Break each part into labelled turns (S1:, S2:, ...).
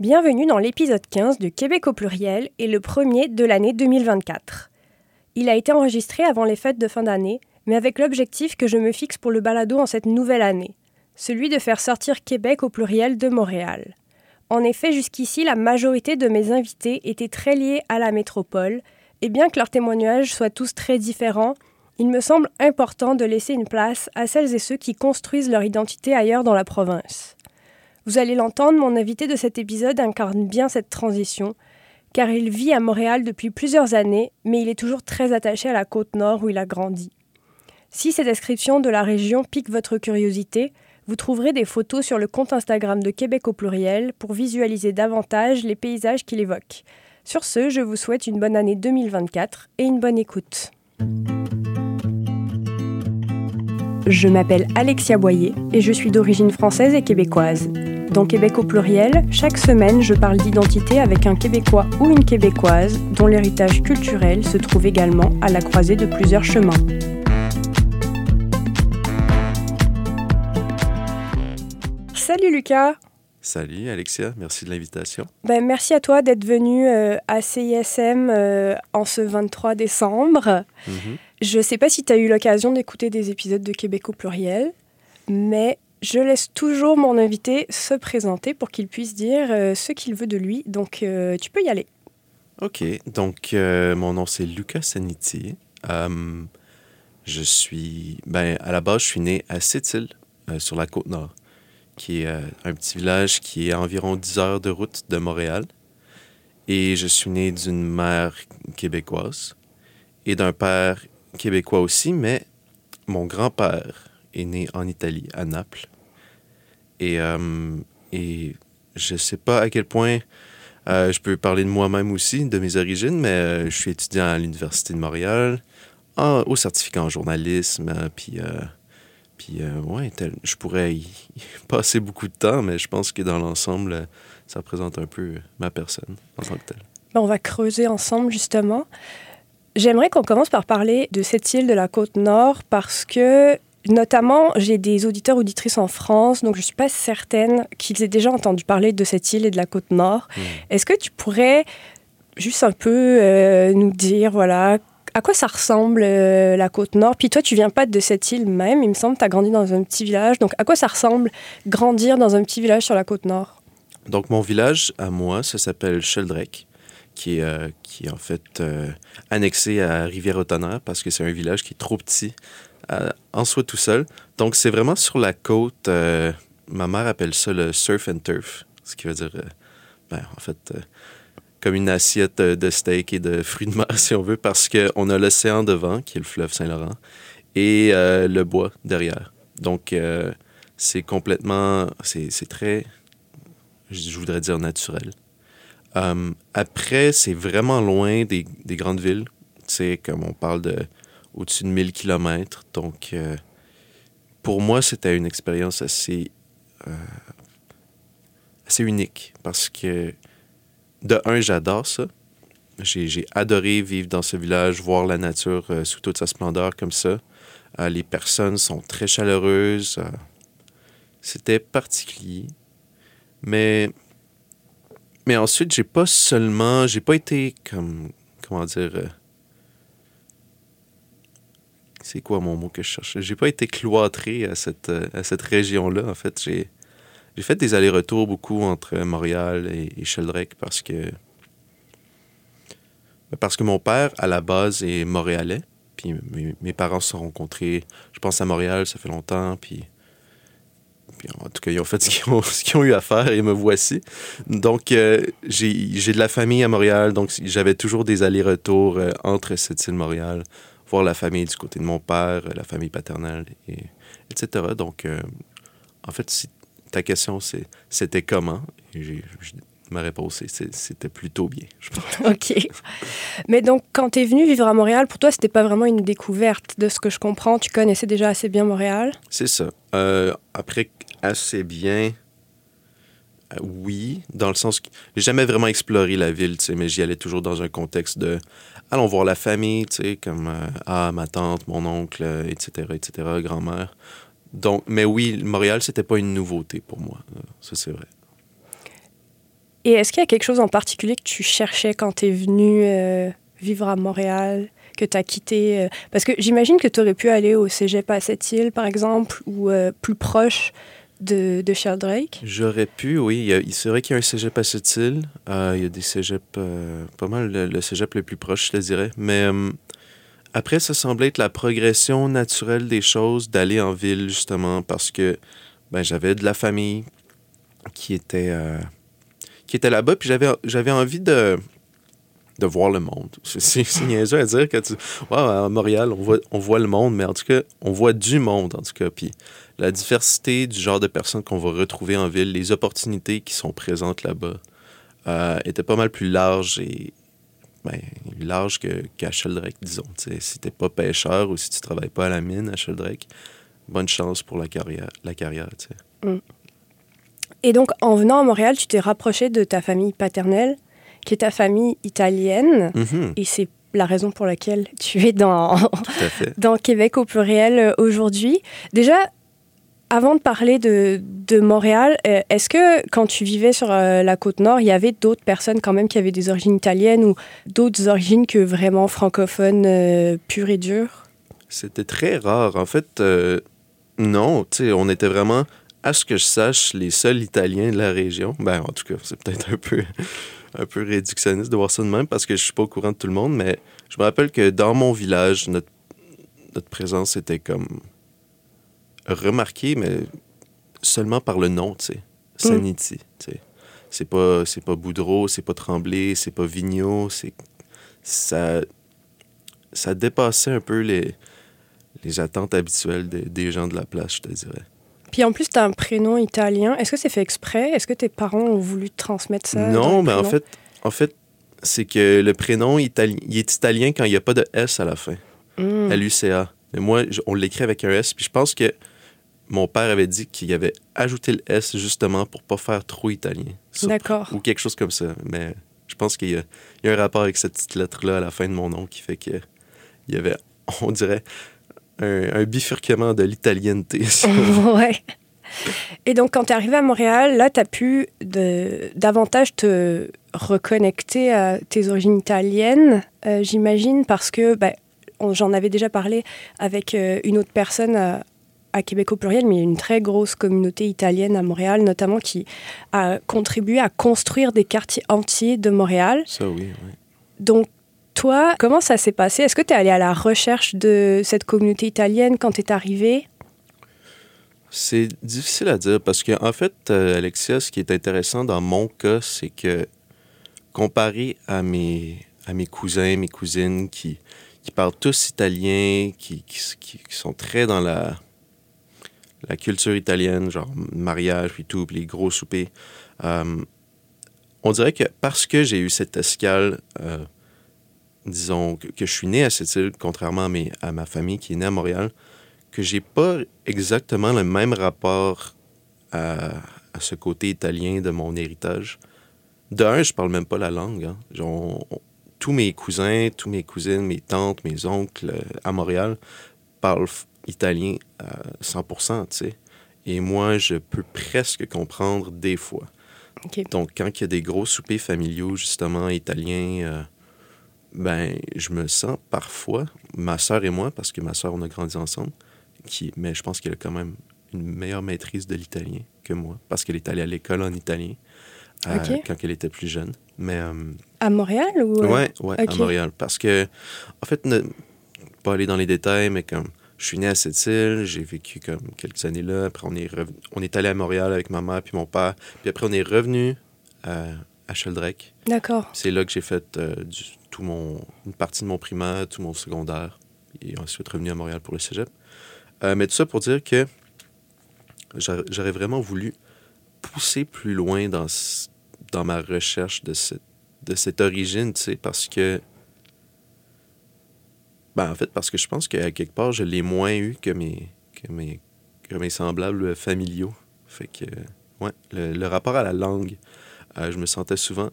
S1: Bienvenue dans l'épisode 15 de Québec au pluriel et le premier de l'année 2024. Il a été enregistré avant les fêtes de fin d'année, mais avec l'objectif que je me fixe pour le balado en cette nouvelle année, celui de faire sortir Québec au pluriel de Montréal. En effet, jusqu'ici, la majorité de mes invités étaient très liés à la métropole, et bien que leurs témoignages soient tous très différents, il me semble important de laisser une place à celles et ceux qui construisent leur identité ailleurs dans la province. Vous allez l'entendre, mon invité de cet épisode incarne bien cette transition, car il vit à Montréal depuis plusieurs années, mais il est toujours très attaché à la côte nord où il a grandi. Si ces descriptions de la région piquent votre curiosité, vous trouverez des photos sur le compte Instagram de Québec au pluriel pour visualiser davantage les paysages qu'il évoque. Sur ce, je vous souhaite une bonne année 2024 et une bonne écoute. Je m'appelle Alexia Boyer et je suis d'origine française et québécoise. Dans Québec au pluriel, chaque semaine, je parle d'identité avec un Québécois ou une Québécoise dont l'héritage culturel se trouve également à la croisée de plusieurs chemins. Salut Lucas
S2: Salut Alexia, merci de l'invitation.
S1: Ben, merci à toi d'être venu euh, à CISM euh, en ce 23 décembre. Mm-hmm. Je ne sais pas si tu as eu l'occasion d'écouter des épisodes de Québec au pluriel, mais je laisse toujours mon invité se présenter pour qu'il puisse dire euh, ce qu'il veut de lui. Donc, tu peux y aller.
S2: OK. Donc, mon nom, c'est Lucas Saniti. je suis... Ben, à la base, je suis né à Sept-Îles, sur la Côte-Nord qui est euh, un petit village qui est à environ 10 heures de route de Montréal. Et je suis né d'une mère québécoise et d'un père québécois aussi, mais mon grand-père est né en Italie, à Naples. Et, euh, et je ne sais pas à quel point euh, je peux parler de moi-même aussi, de mes origines, mais je suis étudiant à l'Université de Montréal, au certificat en journalisme, puis puis, euh, ouais, je pourrais y passer beaucoup de temps, mais je pense que dans l'ensemble, ça représente un peu ma personne en tant que telle.
S1: On va creuser ensemble, justement. J'aimerais qu'on commence par parler de cette île de la côte nord parce que, notamment, j'ai des auditeurs auditrices en France, donc je ne suis pas certaine qu'ils aient déjà entendu parler de cette île et de la côte nord. Hmm. Est-ce que tu pourrais juste un peu euh, nous dire, voilà, à quoi ça ressemble euh, la côte nord? Puis toi, tu viens pas de cette île même, il me semble, tu as grandi dans un petit village. Donc à quoi ça ressemble grandir dans un petit village sur la côte nord?
S2: Donc mon village, à moi, ça s'appelle Sheldrake, qui est, euh, qui est en fait euh, annexé à Rivière-au-Tonnerre parce que c'est un village qui est trop petit en soi tout seul. Donc c'est vraiment sur la côte. ma mère appelle ça le surf and turf, ce qui veut dire, ben, en fait comme une assiette de steak et de fruits de mer, si on veut, parce qu'on a l'océan devant, qui est le fleuve Saint-Laurent, et euh, le bois derrière. Donc, euh, c'est complètement. C'est très. Je voudrais dire naturel. Euh, après, c'est vraiment loin des, des, grandes villes. C'est comme on parle de au-dessus de 1000 km. Donc, pour moi, c'était une expérience assez. assez unique parce que de un, j'adore ça. J'ai adoré vivre dans ce village, voir la nature euh, sous toute sa splendeur comme ça. Euh, les personnes sont très chaleureuses. Euh, c'était particulier. Mais, mais ensuite, j'ai pas seulement. J'ai pas été comme. Comment dire. C'est quoi mon mot que je cherche? J'ai pas été cloîtré à cette, à cette région-là. En fait, j'ai j'ai fait des allers-retours beaucoup entre Montréal et, Sheldrake parce que parce que mon père, à la base, est montréalais. Puis mes, parents se sont rencontrés, je pense, à Montréal, ça fait longtemps. Puis, en tout cas, ils ont fait ce qu'ils ont, eu à faire et me voici. Donc, euh, j'ai de la famille à Montréal, donc j'avais toujours des allers-retours euh, entre cette île Montréal, voir la famille du côté de mon père, la famille paternelle, et, etc. Donc, euh, en fait, ta question, c'était comment? ma réponse, c'était plutôt bien.
S1: OK. Mais donc, quand tu es venu vivre à Montréal, pour toi, c'était pas vraiment une découverte de ce que je comprends. Tu connaissais déjà assez bien Montréal?
S2: C'est ça. Euh, après, assez bien, oui, dans le sens que j'ai jamais vraiment exploré la ville, mais j'y allais toujours dans un contexte de allons voir la famille, tu sais, comme euh, ah, ma tante, mon oncle, etc., etc., grand-mère. Donc, mais oui, Montréal, c'était pas une nouveauté pour moi. Ça, c'est vrai.
S1: Et est-ce qu'il y a quelque chose en particulier que tu cherchais quand tu es venu euh, vivre à Montréal, que tu as quitté euh, Parce que j'imagine que tu aurais pu aller au cégep à Sept-Îles, par exemple, ou euh, plus proche de, de.
S2: J'aurais pu, oui. Il, vrai qu'il y a un cégep à Sept-Îles. il y a des cégeps, pas mal le, cégep le plus proche, je te dirais. Mais après, ça semblait être la progression naturelle des choses d'aller en ville, justement, parce que ben, j'avais de la famille qui était qui était là-bas, puis j'avais, j'avais envie de, de voir le monde. C'est, niaiseux à dire que tu. à Montréal, on voit, on voit le monde, mais en tout cas, on voit du monde, en tout cas. Puis la diversité du genre de personnes qu'on va retrouver en ville, les opportunités qui sont présentes là-bas, euh, étaient pas mal plus larges et. Ben, larges que, qu'à Sheldrake, disons. si t'es pas pêcheur ou si tu travailles pas à la mine à Sheldrake, bonne chance pour la carrière. La carrière mm.
S1: Et donc, en venant à Montréal, tu t'es rapproché de ta famille paternelle, qui est ta famille italienne.
S2: Mhm.
S1: Et c'est la raison pour laquelle tu es dans, dans Québec au pluriel euh, aujourd'hui. Déjà, avant de parler de, Montréal, euh, est-ce que quand tu vivais sur euh, la côte nord, il y avait d'autres personnes quand même qui avaient des origines italiennes ou d'autres origines que vraiment francophones pures et dures?
S2: C'était très rare. En fait, non. On était vraiment à ce que je sache, les seuls Italiens de la région. Ben, en tout cas, c'est peut-être un peu, un peu réductionniste de voir ça de même parce que je suis pas au courant de tout le monde, mais je me rappelle que dans mon village, notre, notre présence était comme remarquée, mais seulement par le nom, tu sais. Mm. Sanity, tu sais. C'est pas, c'est pas Boudreau, c'est pas Tremblay, c'est pas Vigneault, c'est... Ça, ça dépassait un peu les, les attentes habituelles des gens de la place, je te dirais.
S1: Puis en plus, tu as un prénom italien. Est-ce que c'est fait exprès? Est-ce que tes parents ont voulu transmettre ça?
S2: Non, mais ben, en fait, en fait c'est que le prénom italien, il est italien quand il n'y a pas de S à la fin.
S1: Mm.
S2: L-U-C-A. Mais moi, on l'écrit avec un S. Puis je pense que mon père avait dit qu'il avait ajouté le S justement pour pas faire trop italien.
S1: D'accord.
S2: Ou quelque chose comme ça. Mais je pense qu'il y, a un rapport avec cette petite lettre-là à la fin de mon nom qui fait qu'il y avait, on dirait, un, bifurquement de l'italienneté.
S1: ouais. Et donc, quand tu es arrivé à Montréal, là, tu as pu de, davantage te reconnecter à tes origines italiennes, euh, j'imagine, parce que ben, j'en avais déjà parlé avec euh, une autre personne à, Québec au pluriel, mais il y a une très grosse communauté italienne à Montréal, notamment qui a contribué à construire des quartiers entiers de Montréal.
S2: Ça, oui, oui.
S1: Donc, toi, comment ça s'est passé? Est-ce que tu es allé à la recherche de cette communauté italienne quand tu es arrivé
S2: C'est difficile à dire parce qu'en en fait, euh, Alexia, ce qui est intéressant dans mon cas, c'est que comparé à mes, à mes cousins, mes cousines qui, qui parlent tous italien, qui, qui, sont très dans la, la culture italienne, genre mariage, puis tout, puis les gros soupers, euh, on dirait que parce que j'ai eu cette escale euh, disons, que, je suis né à cette île, contrairement à, ma famille qui est née à Montréal, que j'ai pas exactement le même rapport à, ce côté italien de mon héritage. D'un, je parle même pas la langue. Hein. tous mes cousins, tous mes cousines, mes tantes, mes oncles euh, à Montréal parlent italien à 100%, tu sais. Et moi, je peux presque comprendre des fois. Donc, quand il y a des gros soupers familiaux, justement, italiens, euh, ben, je me sens parfois, ma sœur et moi, parce que ma sœur, on a grandi ensemble, qui, mais je pense qu'elle a quand même une meilleure maîtrise de l'italien que moi, parce qu'elle est allée à l'école en italien euh, quand elle était plus jeune. Mais, euh,
S1: à Montréal ou...
S2: Oui, ouais, à Montréal. Parce que, en fait, ne pas aller dans les détails, mais comme je suis né à cette île, j'ai vécu comme quelques années là. Après, on est, on est allé à Montréal avec ma mère puis mon père. Puis après, on est revenu euh, à Sheldrake.
S1: D'accord.
S2: C'est là que j'ai fait du, tout mon, une partie de mon primaire, tout mon secondaire, et ensuite revenu à Montréal pour le cégep. Euh, mais tout ça pour dire que j'aurais vraiment voulu pousser plus loin dans, dans ma recherche de cette, de cette origine, tu sais, parce que. Ben, en fait, parce que je pense qu'à quelque part, je l'ai moins eu que mes, que mes, que mes semblables familiaux. Fait que, ouais, le, rapport à la langue, euh, je me sentais souvent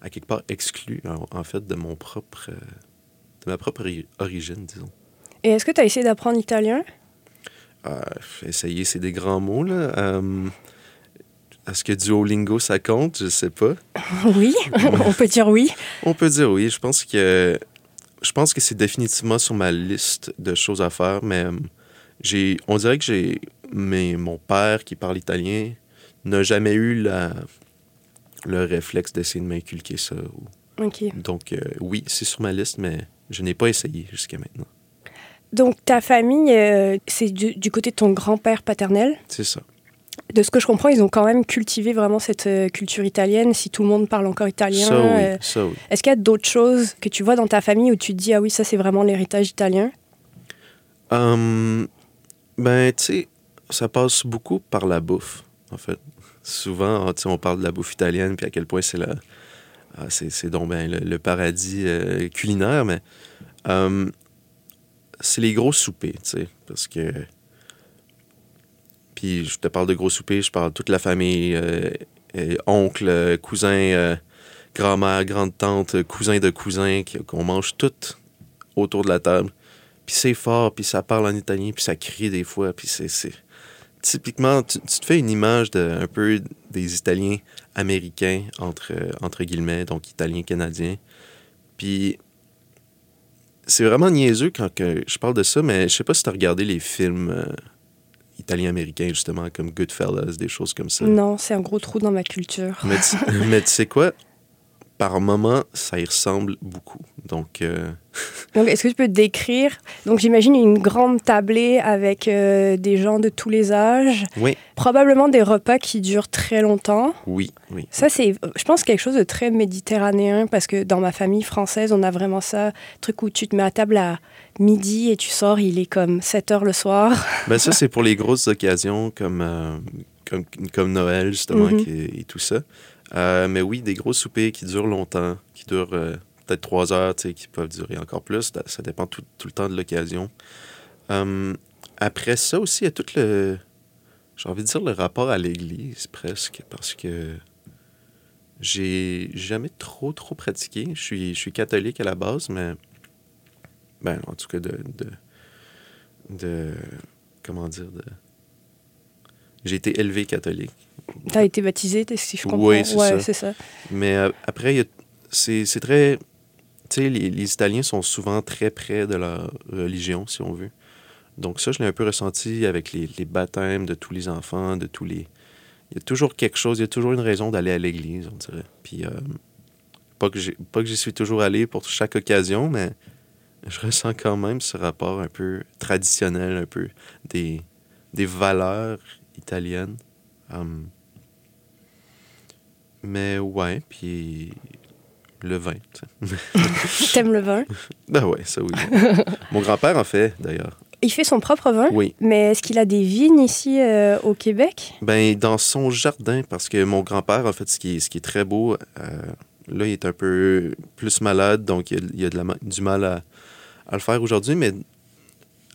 S2: à quelque part exclu, en, fait, de mon propre. Euh, de ma propre origine, disons.
S1: Et est-ce que tu as essayé d'apprendre l'italien?
S2: Euh, essayer, c'est des grands mots, là. Euh, est-ce que Duolingo, ça compte? Je sais pas.
S1: oui, on peut dire oui.
S2: On peut dire oui. Je pense que je pense que c'est définitivement sur ma liste de choses à faire, mais euh, j'ai, on dirait que j'ai, mais mon père qui parle italien n'a jamais eu la, le réflexe d'essayer de m'inculquer ça. Donc euh, oui, c'est sur ma liste, mais je n'ai pas essayé jusqu'à maintenant.
S1: Donc ta famille, euh, c'est du, du côté de ton grand-père paternel?
S2: C'est ça.
S1: De ce que je comprends, ils ont quand même cultivé vraiment cette euh, culture italienne, si tout le monde parle encore italien.
S2: Oui,
S1: euh,
S2: oui.
S1: Est-ce qu'il y a d'autres choses que tu vois dans ta famille où tu te dis, ah oui, ça c'est vraiment l'héritage italien?
S2: Hum, ben, tu sais, ça passe beaucoup par la bouffe, en fait. Souvent, tu sais, on parle de la bouffe italienne, puis à quel point c'est la... ah, c'est, donc ben, le, le paradis euh, culinaire, mais hum, c'est les gros soupers, tu sais, parce que... Puis je te parle de gros soupers, je parle de toute la famille, euh, oncle, euh, cousin, euh, grand-mère, grande-tante, cousin de cousin, qu'on mange toutes autour de la table. Puis c'est fort, puis ça parle en italien, puis ça crie des fois, puis c'est... Typiquement, tu, te fais une image un peu des Italiens américains, entre, entre guillemets, donc Italiens-Canadiens. Puis c'est vraiment niaiseux quand que je parle de ça, mais je sais pas si tu as regardé les films italiens-américains, justement, comme Goodfellas, des choses comme ça.
S1: Non, c'est un gros trou dans ma culture.
S2: Mais tu, mais tu sais quoi? Par moment, ça y ressemble beaucoup. Donc, euh,
S1: Donc, est-ce que tu peux décrire? Donc, j'imagine une grande tablée avec euh, des gens de tous les âges,
S2: oui,
S1: probablement des repas qui durent très longtemps.
S2: oui, oui.
S1: Ça, c'est, je pense, quelque chose de très méditerranéen parce que dans ma famille française, on a vraiment ça, truc où tu te mets à table à midi et tu sors, il est comme 7 heures le soir.
S2: Ben ça, c'est pour les grosses occasions comme, euh, comme, comme Noël, justement,
S1: Mhm.
S2: et tout ça. Euh, mais oui, des gros soupers qui durent longtemps, qui durent euh, peut-être trois heures, qui peuvent durer encore plus. Ça- dépend tout, le temps de l'occasion. Euh, après ça aussi, il y a tout le... J'ai envie de dire le rapport à l'Église, presque, parce que j'ai jamais trop, trop pratiqué. Je suis, je suis catholique à la base, mais... Ben, en tout cas, de... de, comment dire... j'ai été élevé catholique.
S1: T'as été baptisé, si je comprends.
S2: Oui, c'est
S1: ouais,
S2: ça. Mais euh, après, c'est très. Tu sais, les, les Italiens sont souvent très près de leur religion, si on veut. Donc, ça, je l'ai un peu ressenti avec les, les baptêmes de tous les enfants, de tous les. Il y a toujours quelque chose, il y a toujours une raison d'aller à l'église, on dirait. Puis, euh, pas que j'ai- pas que j'y suis toujours allé pour chaque occasion, mais je ressens quand même ce rapport un peu traditionnel, un peu des, des valeurs italiennes. Hum. mais ouais, puis le vin. tu sais.
S1: T'aimes le vin?
S2: Ben ouais, ça oui. Mon grand-père en fait, d'ailleurs.
S1: Il fait son propre vin,
S2: Oui.
S1: mais est-ce qu'il a des vignes ici euh, au Québec?
S2: Ben, dans son jardin, parce que mon grand-père, en fait, ce qui est, ce qui est très beau, euh, là, il est un peu plus malade, donc il y a, il y a de la ma- du mal à, à le faire aujourd'hui, mais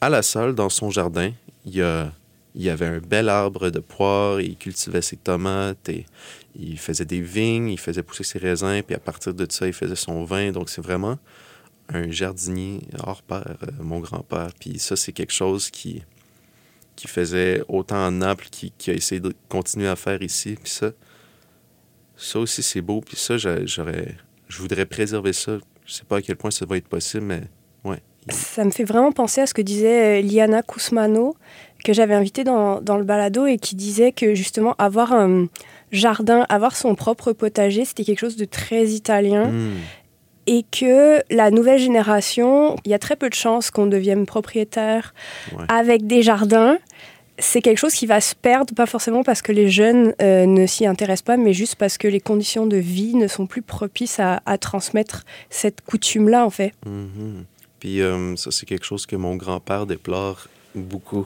S2: à la salle, dans son jardin, il y, a, il avait un bel arbre de poires, il cultivait ses tomates, il faisait des vignes, il faisait pousser ses raisins, puis à partir de ça, il faisait son vin, donc c'est vraiment un jardinier hors pair, euh, mon grand-père. Puis ça, c'est quelque chose qui, qui faisait autant en Naples, qui, qui a essayé de continuer à faire ici. Puis ça, ça aussi, c'est beau. Puis ça, j'a- j'aurais, je voudrais préserver ça. Je sais pas à quel point ça va être possible, mais ouais.
S1: Ça me fait vraiment penser à ce que disait euh, Liana Kousmano, que j'avais invitée dans, dans le balado et qui disait que justement avoir un jardin, avoir son propre potager, c'était quelque chose de très italien
S2: Hmm.
S1: et que la nouvelle génération, il y a très peu de chances qu'on devienne propriétaire
S2: Ouais.
S1: avec des jardins. C'est quelque chose qui va se perdre, pas forcément parce que les jeunes euh, ne s'y intéressent pas, mais juste parce que les conditions de vie ne sont plus propices à, à transmettre cette coutume-là, en fait.
S2: Mhm. Puis euh, ça, c'est quelque chose que mon grand-père déplore beaucoup.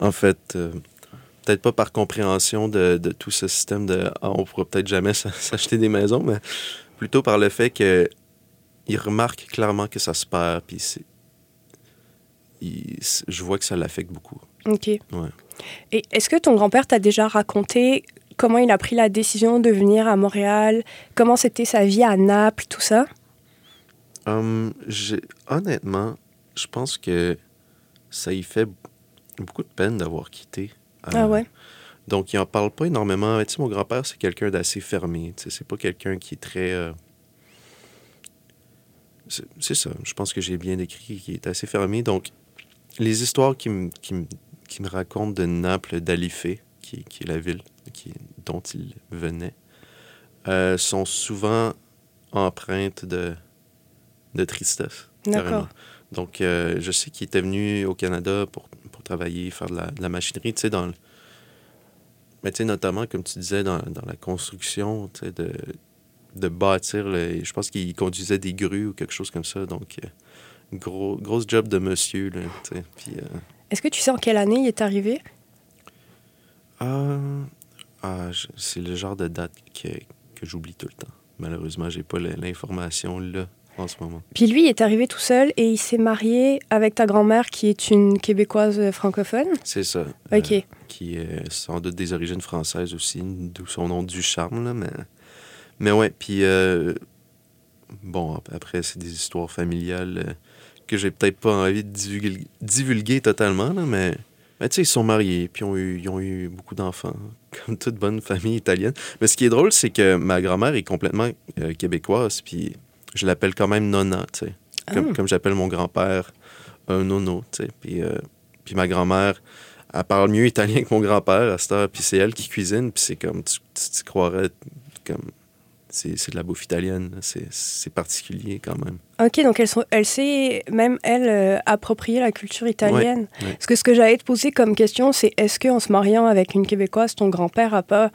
S2: En fait, euh, peut-être pas par compréhension de, de tout ce système de ah, on pourra peut-être jamais s'acheter des maisons, mais plutôt par le fait que il remarque clairement que ça se perd. Puis il- je vois que ça l'affecte beaucoup.
S1: Ok.
S2: Ouais.
S1: Et est-ce que ton grand-père t'a déjà raconté comment il a pris la décision de venir à Montréal, comment c'était sa vie à Naples, tout ça?
S2: Hum, honnêtement, je pense que ça y fait beaucoup de peine d'avoir quitté.
S1: Ah
S2: Euh,
S1: ouais?
S2: Donc, il n'en parle pas énormément. Tu sais, mon grand-père, c'est quelqu'un d'assez fermé. Tu sais, c'est pas quelqu'un qui est très. euh, c'est ça. Je pense que j'ai bien décrit, qui est assez fermé. Donc, les histoires qui me qui qui me racontent de Naples, d'Alifé, qui, qui est la ville qui, dont il venait, euh, sont souvent empreintes de, de tristesse.
S1: D'accord.
S2: Donc, euh, je sais qu'il était venu au Canada pour, pour travailler, faire de la, de la machinerie, tu sais, dans le- Mais tu sais, notamment, comme tu disais, dans, dans la construction, tu sais, de, de bâtir, le- je pense qu'il conduisait des grues ou quelque chose comme ça, donc... euh, Gros, grosse job de monsieur, là, tu sais. Puis, euh,
S1: Est-ce que tu sais en quelle année il est arrivé?
S2: Ah, ah, c'est le genre de date que, que j'oublie tout le temps. Malheureusement, j'ai pas l'information là, en ce moment.
S1: Puis lui, il est arrivé tout seul et il s'est marié avec ta grand-mère qui est une québécoise francophone.
S2: C'est ça.
S1: Ok.
S2: Euh, qui est sans doute des origines françaises aussi, d'où son nom du charme, là, mais... Mais ouais, puis... euh, bon, ap- après, c'est des histoires familiales euh, que j'ai peut-être pas envie de divulguer, divulguer totalement, là, mais... Tu sais, ils sont mariés, puis ils ont eu, ils ont eu beaucoup d'enfants, comme toute bonne famille italienne. Mais ce qui est drôle, c'est que ma grand-mère est complètement euh, québécoise, puis je l'appelle quand même Nonna, tu sais. Comme,
S1: Ah.
S2: comme j'appelle mon grand-père un nono, tu sais. Puis, euh, puis ma grand-mère, elle parle mieux italien que mon grand-père à cette heure, puis c'est elle qui cuisine, puis c'est comme, tu, tu- tu croirais, comme, c'est c'est de la bouffe italienne, c'est c'est particulier quand même.
S1: Ok, donc elle, sont- elle s'est même, elle, euh, approprié la culture italienne.
S2: Ouais, ouais.
S1: Parce que ce que j'allais te poser comme question, c'est est-ce qu'en se mariant avec une Québécoise, ton grand-père a pas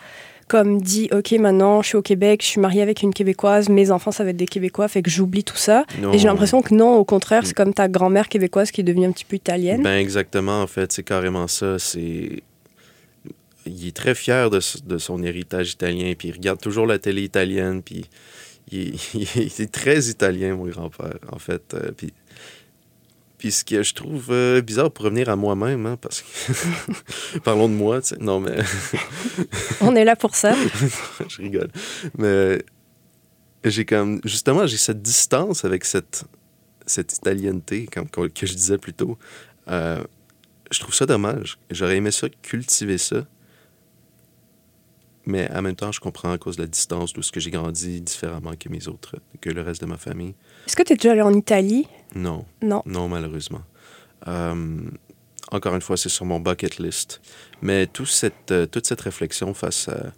S1: comme dit, ok, maintenant je suis au Québec, je suis mariée avec une Québécoise, mes enfants ça va être des Québécois, fait que j'oublie tout ça.
S2: Non,
S1: Et j'ai l'impression que non, au contraire, c'est
S2: Mm.
S1: comme ta grand-mère québécoise qui est devenue un petit peu italienne.
S2: Ben exactement, en fait, c'est carrément ça. C'est il est très fier de son héritage italien, puis il regarde toujours la télé italienne, puis il, il est très italien, mon grand-père, en fait. euh, puis, puis ce que je trouve euh, bizarre pour revenir à moi-même, hein, parce que parlons de moi, tu sais. Non, mais
S1: On est là pour ça.
S2: je rigole. Mais j'ai comme justement j'ai cette distance avec cette cette italienneté comme que je disais plus tôt. Euh, je trouve ça dommage. J'aurais aimé ça cultiver ça. Mais en même temps, je comprends à cause de la distance d'où ce que j'ai grandi différemment que mes autres, que le reste de ma famille.
S1: Est-ce que tu es déjà allé en Italie?
S2: Non,
S1: Non.
S2: non, malheureusement. Euh, encore une fois, c'est sur mon bucket list. Mais tout cette, euh, toute cette réflexion face à,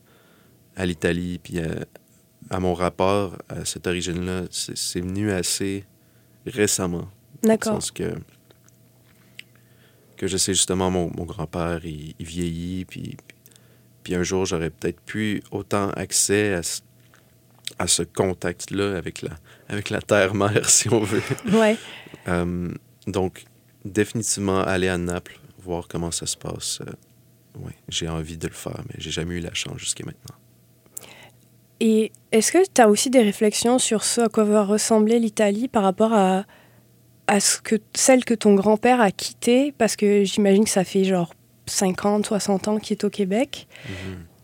S2: à l'Italie, puis à, à mon rapport à cette origine-là, c'est c'est venu assez récemment. Dans le
S1: D'accord.
S2: sens que, que je sais justement, mon, mon grand-père, il, il vieillit, puis, puis un jour, j'aurais peut-être pu autant accès à, ce- à ce contact-là avec la, avec la terre-mère, si on veut.
S1: Ouais.
S2: Euh, donc, définitivement, aller à Naples, voir comment ça se passe. euh, ouais, j'ai envie de le faire, mais j'ai jamais eu la chance jusqu'à maintenant.
S1: Et est-ce que tu as aussi des réflexions sur ce à quoi va ressembler l'Italie par rapport à, à ce que, celle que ton grand-père a quittée? Parce que j'imagine que ça fait genre 50, 60 ans qu'il est au Québec.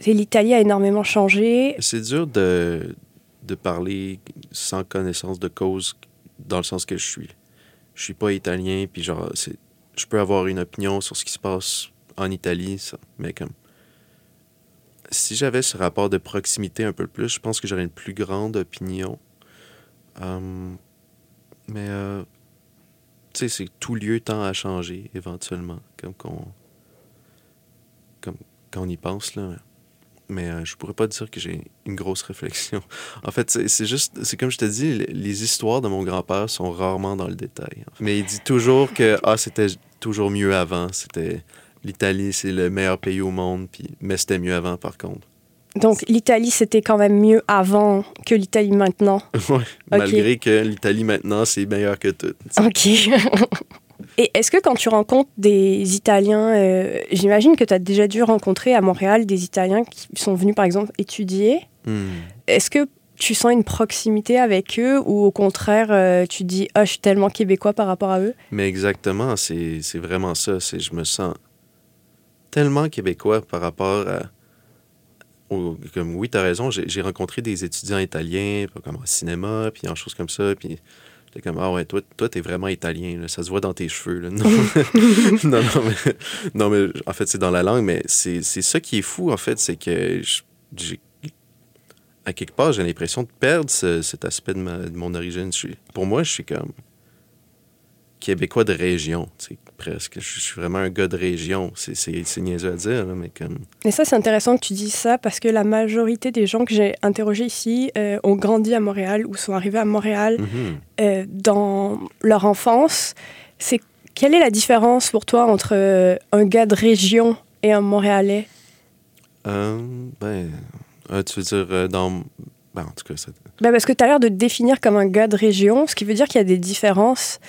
S1: Et l'Italie a énormément changé.
S2: C'est dur de, de parler sans connaissance de cause dans le sens que je suis. Je suis pas italien, puis genre, c'est, je peux avoir une opinion sur ce qui se passe en Italie, ça, mais comme. Si j'avais ce rapport de proximité un peu plus, je pense que j'aurais une plus grande opinion. Hum, mais, euh, tu sais, c'est tout lieu tend à changer éventuellement, comme qu'on. Comme quand on y pense, là. Mais euh, je pourrais pas dire que j'ai une grosse réflexion. En fait, c'est juste, c'est comme je te dis, les- histoires de mon grand-père sont rarement dans le détail. Mais il dit toujours que ah, c'était toujours mieux avant. C'était l'Italie, c'est le meilleur pays au monde. Puis, mais c'était mieux avant, par contre.
S1: Donc l'Italie, c'était quand même mieux avant que l'Italie maintenant.
S2: Ouais, Malgré que l'Italie maintenant, c'est meilleur que tout.
S1: Ok. Et est-ce que quand tu rencontres des Italiens, euh, j'imagine que tu as déjà dû rencontrer à Montréal des Italiens qui sont venus par exemple étudier.
S2: Hmm.
S1: Est-ce que tu sens une proximité avec eux ou au contraire euh, tu dis ah je suis tellement québécois par rapport à eux?
S2: Mais exactement, c'est c'est vraiment ça. C'est je me sens tellement québécois par rapport à. au- comme, oui, tu as raison, j'ai j'ai rencontré des étudiants italiens, comme en cinéma, puis en choses comme ça. Puis T'es comme, ah ouais, toi, toi t'es vraiment italien, là. ça se voit dans tes cheveux. Non. non, mais, non, mais en fait, c'est dans la langue, mais c'est ça qui est fou, en fait, c'est que j'ai. À quelque part, j'ai l'impression de perdre ce- cet aspect de, ma- de mon origine. Je pour moi, je suis comme québécois de région, tu sais, presque. Je suis vraiment un gars de région. C'est c'est- c'est niaiseux à dire, mais comme.
S1: Et ça, c'est intéressant que tu dises ça parce que la majorité des gens que j'ai interrogés ici euh, ont grandi à Montréal ou sont arrivés à Montréal
S2: Mhm.
S1: euh, dans leur enfance. C'est quelle est la différence pour toi entre euh, un gars de région et un Montréalais?
S2: Euh, ben, tu veux dire dans. Ben, en tout cas, ça,
S1: ben Parce que tu as l'air de te définir comme un gars de région, ce qui veut dire qu'il y a des différences.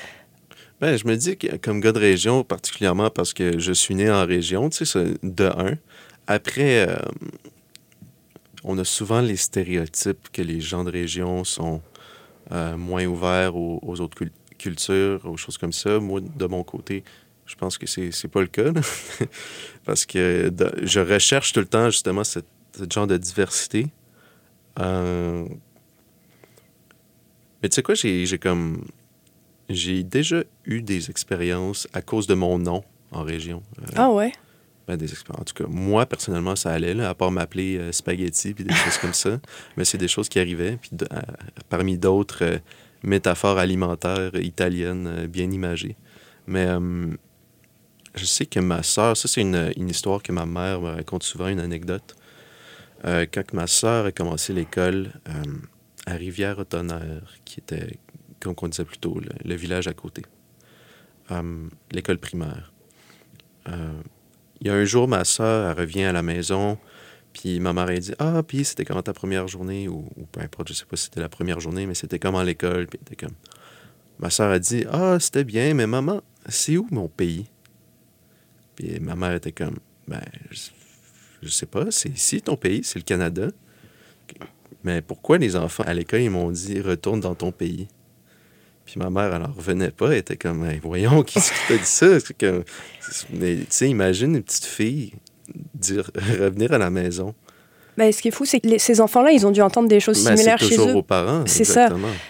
S2: Ben, je me dis que comme gars de région, particulièrement parce que je suis né en région, tu sais, de un. Après, euh, on a souvent les stéréotypes que les gens de région sont euh, moins ouverts aux, autres cul- cultures, aux choses comme ça. Moi, de mon côté, je pense que c'est c'est pas le cas. parce que je recherche tout le temps justement ce genre de diversité. Euh, Mais tu sais quoi, j'ai comme j'ai déjà eu des expériences à cause de mon nom en région. Euh,
S1: Ah ouais?
S2: ben, des expériences. En tout cas, moi, personnellement, ça allait, là, à part m'appeler euh, Spaghetti puis des choses comme ça. Mais c'est des choses qui arrivaient. Puis de- parmi d'autres euh, métaphores alimentaires italiennes bien imagées. Mais je sais que ma sœur, ça, c'est une, une histoire que ma mère me raconte souvent, une anecdote. Quand ma sœur a commencé l'école à Rivière-au-Tonnerre, qui était, comme on disait plus tôt, le, village à côté, Euh, l'école primaire. Euh, il y a un jour, ma soeur, revient à la maison, puis ma mère, elle dit Ah, puis c'était comment ta première journée ou, peu importe, je sais pas si c'était la première journée, mais c'était comment l'école? Puis était comme. Ma soeur a dit Ah, c'était bien, mais maman, c'est où mon pays Puis ma mère était comme Ben, je, je sais pas, c'est ici ton pays, c'est le Canada. Mais pourquoi les enfants à l'école, ils m'ont dit Retourne dans ton pays puis ma mère, elle en revenait pas. Elle était comme, Hey, voyons, qui t'a dit ça? C'est comme- Mais tu sais, imagine une petite fille dire, revenir à la maison.
S1: ben, Ce qui est fou, c'est que les- ces enfants-là, ils ont dû entendre des choses
S2: Ben,
S1: similaires chez eux.
S2: aux parents.
S1: C'est ça.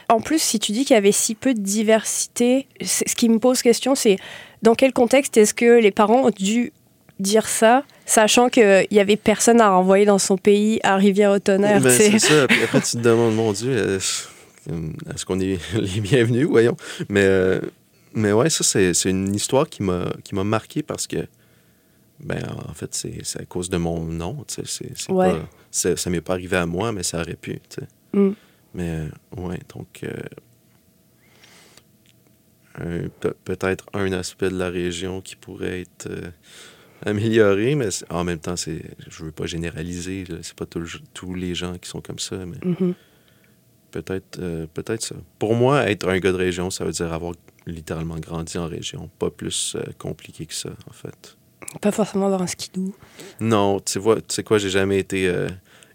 S1: En plus, si tu dis qu'il y avait si peu de diversité, ce qui me pose question, c'est dans quel contexte est-ce que les parents ont dû dire ça, sachant qu'il y avait personne à renvoyer dans son pays à Rivière-au-Tonnerre,
S2: Ben, c'est ça. Puis après, tu te demandes, mon Dieu, est-ce qu'on est les bienvenus, voyons. Mais, euh, mais ouais, ça, c'est c'est une histoire qui m'a qui m'a marqué parce que, ben, en fait, c'est c'est à cause de mon nom, tu sais. c'est- c'est
S1: Ouais.
S2: pas- Ça m'est pas arrivé à moi, mais ça aurait pu, tu sais.
S1: Mm.
S2: Mais, euh, ouais, donc, euh, peut-être un aspect de la région qui pourrait être euh, amélioré, mais en même temps, c'est je veux pas généraliser, c'est pas tout tous les gens qui sont comme ça, mais
S1: Mhm.
S2: Peut-être euh, peut-être ça. Pour moi, être un gars de région, ça veut dire avoir littéralement grandi en région, pas plus euh, compliqué que ça, en fait.
S1: Pas forcément dans un skidoo.
S2: Non, tu vois, tu sais quoi, j'ai jamais été euh,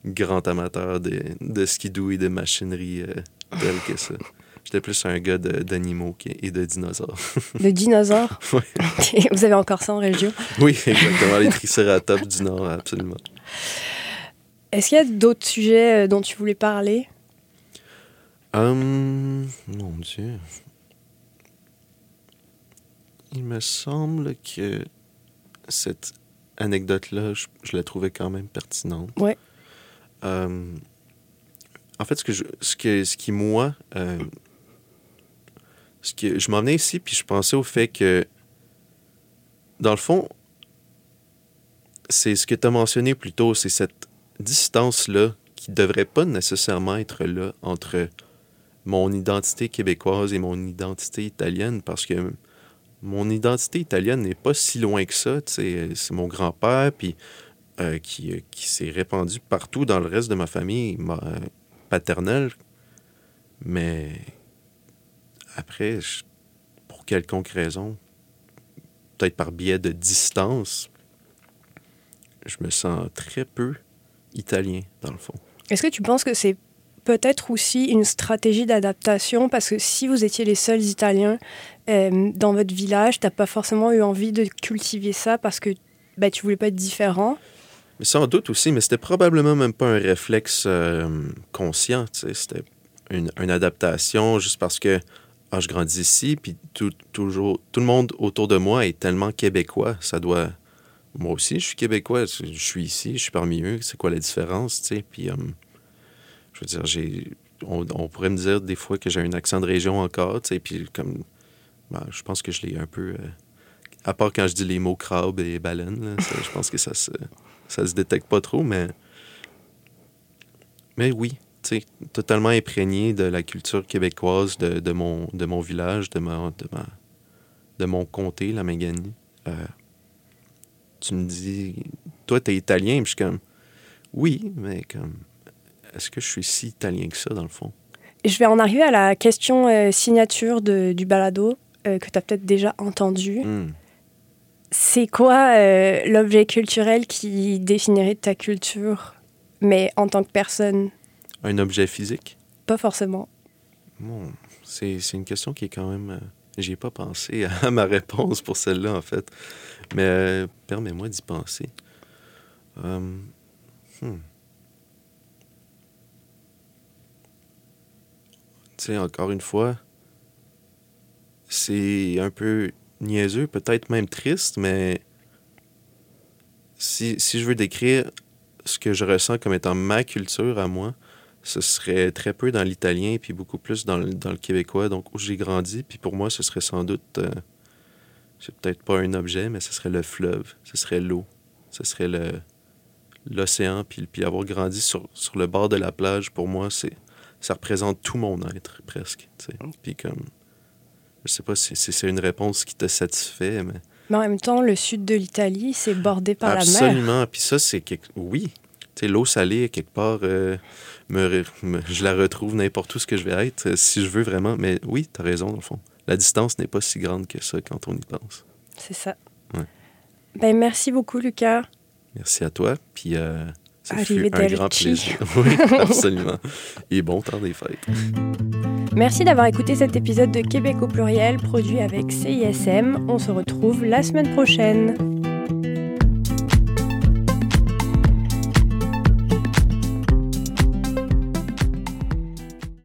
S2: grand amateur de, de skidoo et de machinerie euh, tel que ça. J'étais plus un gars d'animaux et de dinosaures.
S1: De dinosaures? Ok, Vous avez encore ça en région?
S2: oui, exactement, les tricératops du Nord, absolument.
S1: Est-ce qu'il y a d'autres sujets dont tu voulais parler?
S2: Hum, mon Dieu. Il me semble que cette anecdote-là, je, je la trouvais quand même pertinente.
S1: Ouais.
S2: Hum, en fait, ce, que je, ce, que, ce qui, moi, euh, ce que, je m'en venais ici, puis je pensais au fait que, dans le fond, c'est ce que tu as mentionné plus tôt, c'est cette distance-là qui devrait pas nécessairement être là entre mon identité québécoise et mon identité italienne parce que mon identité italienne n'est pas si loin que ça. sais, C'est mon grand-père euh, qui, euh, qui s'est répandu partout dans le reste de ma famille euh, paternelle. Mais après, pour quelconque raison, peut-être par biais de distance, je me sens très peu italien, dans le fond.
S1: Est-ce que tu penses que c'est peut-être aussi une stratégie d'adaptation parce que si vous étiez les seuls Italiens euh, dans votre village, t'as pas forcément eu envie de cultiver ça parce que bah, tu voulais pas être différent.
S2: Sans doute aussi, mais c'était probablement même pas un réflexe euh, conscient. C'était une, adaptation juste parce que ah, je grandis ici, puis tout, toujours, tout le monde autour de moi est tellement québécois. Ça doit. Moi aussi, je suis québécois. Je suis ici, je suis parmi eux. C'est quoi la différence? Puis, euh, je veux dire, j'ai. On, pourrait me dire des fois que j'ai un accent de région encore, tu sais, puis comme. Ben, je pense que je l'ai un peu. Euh, à part quand je dis les mots crabe et baleine, je pense que ça se, ça se détecte pas trop, mais. Mais oui, totalement imprégné de la culture québécoise de, de, mon, de mon village, de, ma, de, ma, de mon comté, la Méganie. Euh, tu me dis, toi, t'es italien, puis je suis comme, oui, mais comme, est-ce que je suis si italien que ça, dans le fond?
S1: Je vais en arriver à la question euh, signature de, du balado, euh, que tu as peut-être déjà entendu. Hmm. C'est quoi l'objet culturel qui définirait ta culture, mais en tant que personne?
S2: Un objet physique?
S1: Pas forcément.
S2: Bon, c'est une question qui est quand même... Euh, J'y ai pas pensé à ma réponse pour celle-là, en fait. Mais euh, permets-moi d'y penser. Euh, hmm. Sais, encore une fois, c'est un peu niaiseux, peut-être même triste, mais si, je veux décrire ce que je ressens comme étant ma culture à moi, ce serait très peu dans l'italien, puis beaucoup plus dans le, dans le québécois, donc où j'ai grandi. Puis pour moi, ce serait sans doute, euh, c'est peut-être pas un objet, mais ce serait le fleuve, ce serait l'eau, ce serait le l'océan, puis, puis avoir grandi sur, sur le bord de la plage, pour moi, c'est ça représente tout mon être, presque. Puis comme, je sais pas si, c'est une réponse qui te satisfait, mais...
S1: Mais en même temps, le sud de l'Italie, c'est bordé par la mer.
S2: Absolument. Puis ça, c'est... Quelque... Oui. Tu sais, l'eau salée, quelque part, euh, je la retrouve n'importe où ce que je vais être, euh, si je veux vraiment. Mais oui, tu as raison, dans le fond. La distance n'est pas si grande que ça quand on y pense.
S1: C'est ça. Ben, merci beaucoup, Lucas.
S2: Merci à toi. Puis, euh, ça fut un grand plaisir. oui, absolument. Et bon temps des fêtes.
S1: Merci d'avoir écouté cet épisode de Québec au pluriel produit avec CISM. On se retrouve la semaine prochaine.